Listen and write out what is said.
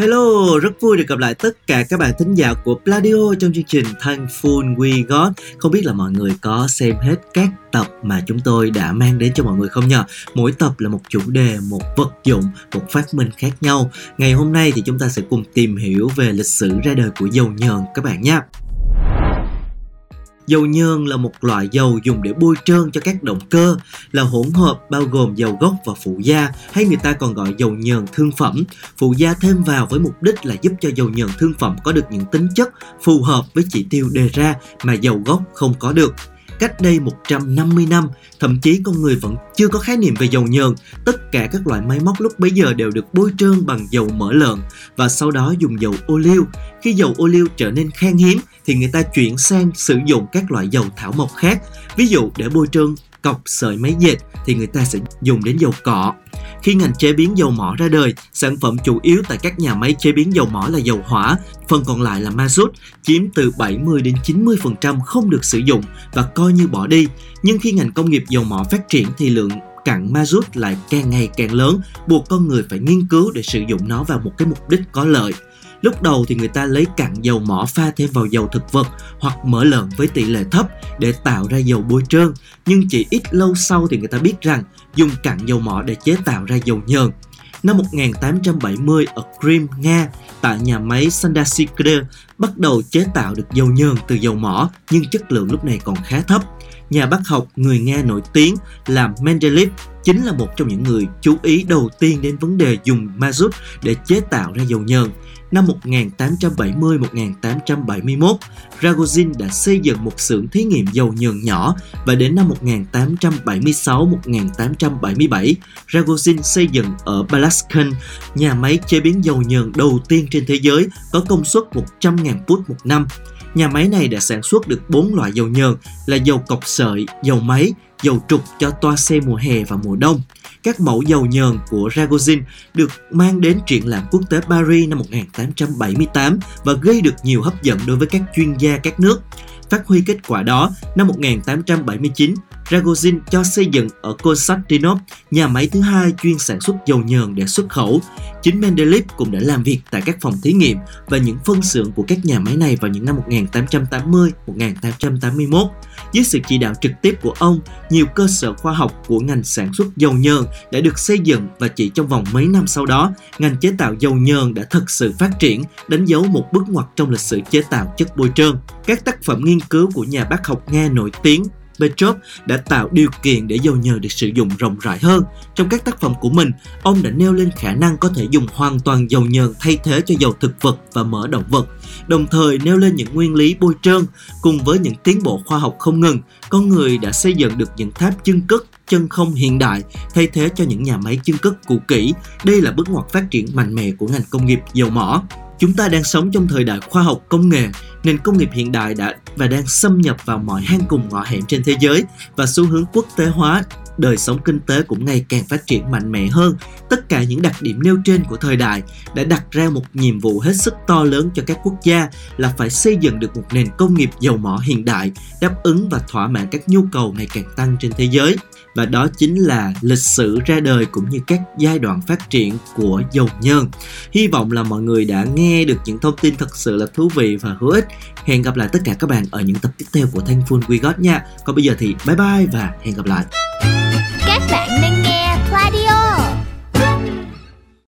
Hello, rất vui được gặp lại tất cả các bạn thính giả của Pladio trong chương trình Thankful We Got. Không biết là mọi người có xem hết các tập mà chúng tôi đã mang đến cho mọi người không nhờ? Mỗi tập là một chủ đề, một vật dụng, một phát minh khác nhau. Ngày hôm nay thì chúng ta sẽ cùng tìm hiểu về lịch sử ra đời của dầu nhờn các bạn nhé. Dầu nhơn là một loại dầu dùng để bôi trơn cho các động cơ, là hỗn hợp bao gồm dầu gốc và phụ gia, hay người ta còn gọi dầu nhờn thương phẩm. Phụ gia thêm vào với mục đích là giúp cho dầu nhờn thương phẩm có được những tính chất phù hợp với chỉ tiêu đề ra mà dầu gốc không có được. Cách đây 150 năm, thậm chí con người vẫn chưa có khái niệm về dầu nhờn. Tất cả các loại máy móc lúc bấy giờ đều được bôi trơn bằng dầu mỡ lợn và sau đó dùng dầu ô liu. Khi dầu ô liu trở nên khan hiếm thì người ta chuyển sang sử dụng các loại dầu thảo mộc khác. Ví dụ để bôi trơn cọc sợi máy dệt thì người ta sẽ dùng đến dầu cọ. Khi ngành chế biến dầu mỏ ra đời, sản phẩm chủ yếu tại các nhà máy chế biến dầu mỏ là dầu hỏa, phần còn lại là ma rút, chiếm từ 70 đến 90% không được sử dụng và coi như bỏ đi. Nhưng khi ngành công nghiệp dầu mỏ phát triển thì lượng cặn ma rút lại càng ngày càng lớn, buộc con người phải nghiên cứu để sử dụng nó vào một cái mục đích có lợi. Lúc đầu thì người ta lấy cặn dầu mỏ pha thêm vào dầu thực vật hoặc mỡ lợn với tỷ lệ thấp để tạo ra dầu bôi trơn. Nhưng chỉ ít lâu sau thì người ta biết rằng dùng cặn dầu mỏ để chế tạo ra dầu nhờn. Năm 1870 ở Krim, Nga, tại nhà máy Sandasikre bắt đầu chế tạo được dầu nhờn từ dầu mỏ nhưng chất lượng lúc này còn khá thấp. Nhà bác học người Nga nổi tiếng là Mendeleev chính là một trong những người chú ý đầu tiên đến vấn đề dùng mazut để chế tạo ra dầu nhờn. Năm 1870-1871, Ragozin đã xây dựng một xưởng thí nghiệm dầu nhờn nhỏ và đến năm 1876-1877, Ragozin xây dựng ở Balaskan nhà máy chế biến dầu nhờn đầu tiên trên thế giới có công suất 100.000 phút một năm. Nhà máy này đã sản xuất được 4 loại dầu nhờn là dầu cọc sợi, dầu máy, dầu trục cho toa xe mùa hè và mùa đông. Các mẫu dầu nhờn của Ragozin được mang đến triển lãm quốc tế Paris năm 1878 và gây được nhiều hấp dẫn đối với các chuyên gia các nước. Phát huy kết quả đó, năm 1879, Ragozin cho xây dựng ở Konstantinov nhà máy thứ hai chuyên sản xuất dầu nhờn để xuất khẩu. Chính Mendeleev cũng đã làm việc tại các phòng thí nghiệm và những phân xưởng của các nhà máy này vào những năm 1880-1881. Dưới sự chỉ đạo trực tiếp của ông, nhiều cơ sở khoa học của ngành sản xuất dầu nhờn đã được xây dựng và chỉ trong vòng mấy năm sau đó, ngành chế tạo dầu nhờn đã thực sự phát triển, đánh dấu một bước ngoặt trong lịch sử chế tạo chất bôi trơn. Các tác phẩm nghiên cứu của nhà bác học Nga nổi tiếng Petrov đã tạo điều kiện để dầu nhờ được sử dụng rộng rãi hơn. Trong các tác phẩm của mình, ông đã nêu lên khả năng có thể dùng hoàn toàn dầu nhờn thay thế cho dầu thực vật và mỡ động vật, đồng thời nêu lên những nguyên lý bôi trơn cùng với những tiến bộ khoa học không ngừng, con người đã xây dựng được những tháp chân cất chân không hiện đại thay thế cho những nhà máy chân cất cũ kỹ. Đây là bước ngoặt phát triển mạnh mẽ của ngành công nghiệp dầu mỏ. Chúng ta đang sống trong thời đại khoa học công nghệ, nền công nghiệp hiện đại đã và đang xâm nhập vào mọi hang cùng ngõ hẻm trên thế giới và xu hướng quốc tế hóa đời sống kinh tế cũng ngày càng phát triển mạnh mẽ hơn. Tất cả những đặc điểm nêu trên của thời đại đã đặt ra một nhiệm vụ hết sức to lớn cho các quốc gia là phải xây dựng được một nền công nghiệp dầu mỏ hiện đại, đáp ứng và thỏa mãn các nhu cầu ngày càng tăng trên thế giới và đó chính là lịch sử ra đời cũng như các giai đoạn phát triển của dầu nhơn. Hy vọng là mọi người đã nghe được những thông tin thật sự là thú vị và hữu ích. Hẹn gặp lại tất cả các bạn ở những tập tiếp theo của Thankful We Got nha. Còn bây giờ thì bye bye và hẹn gặp lại.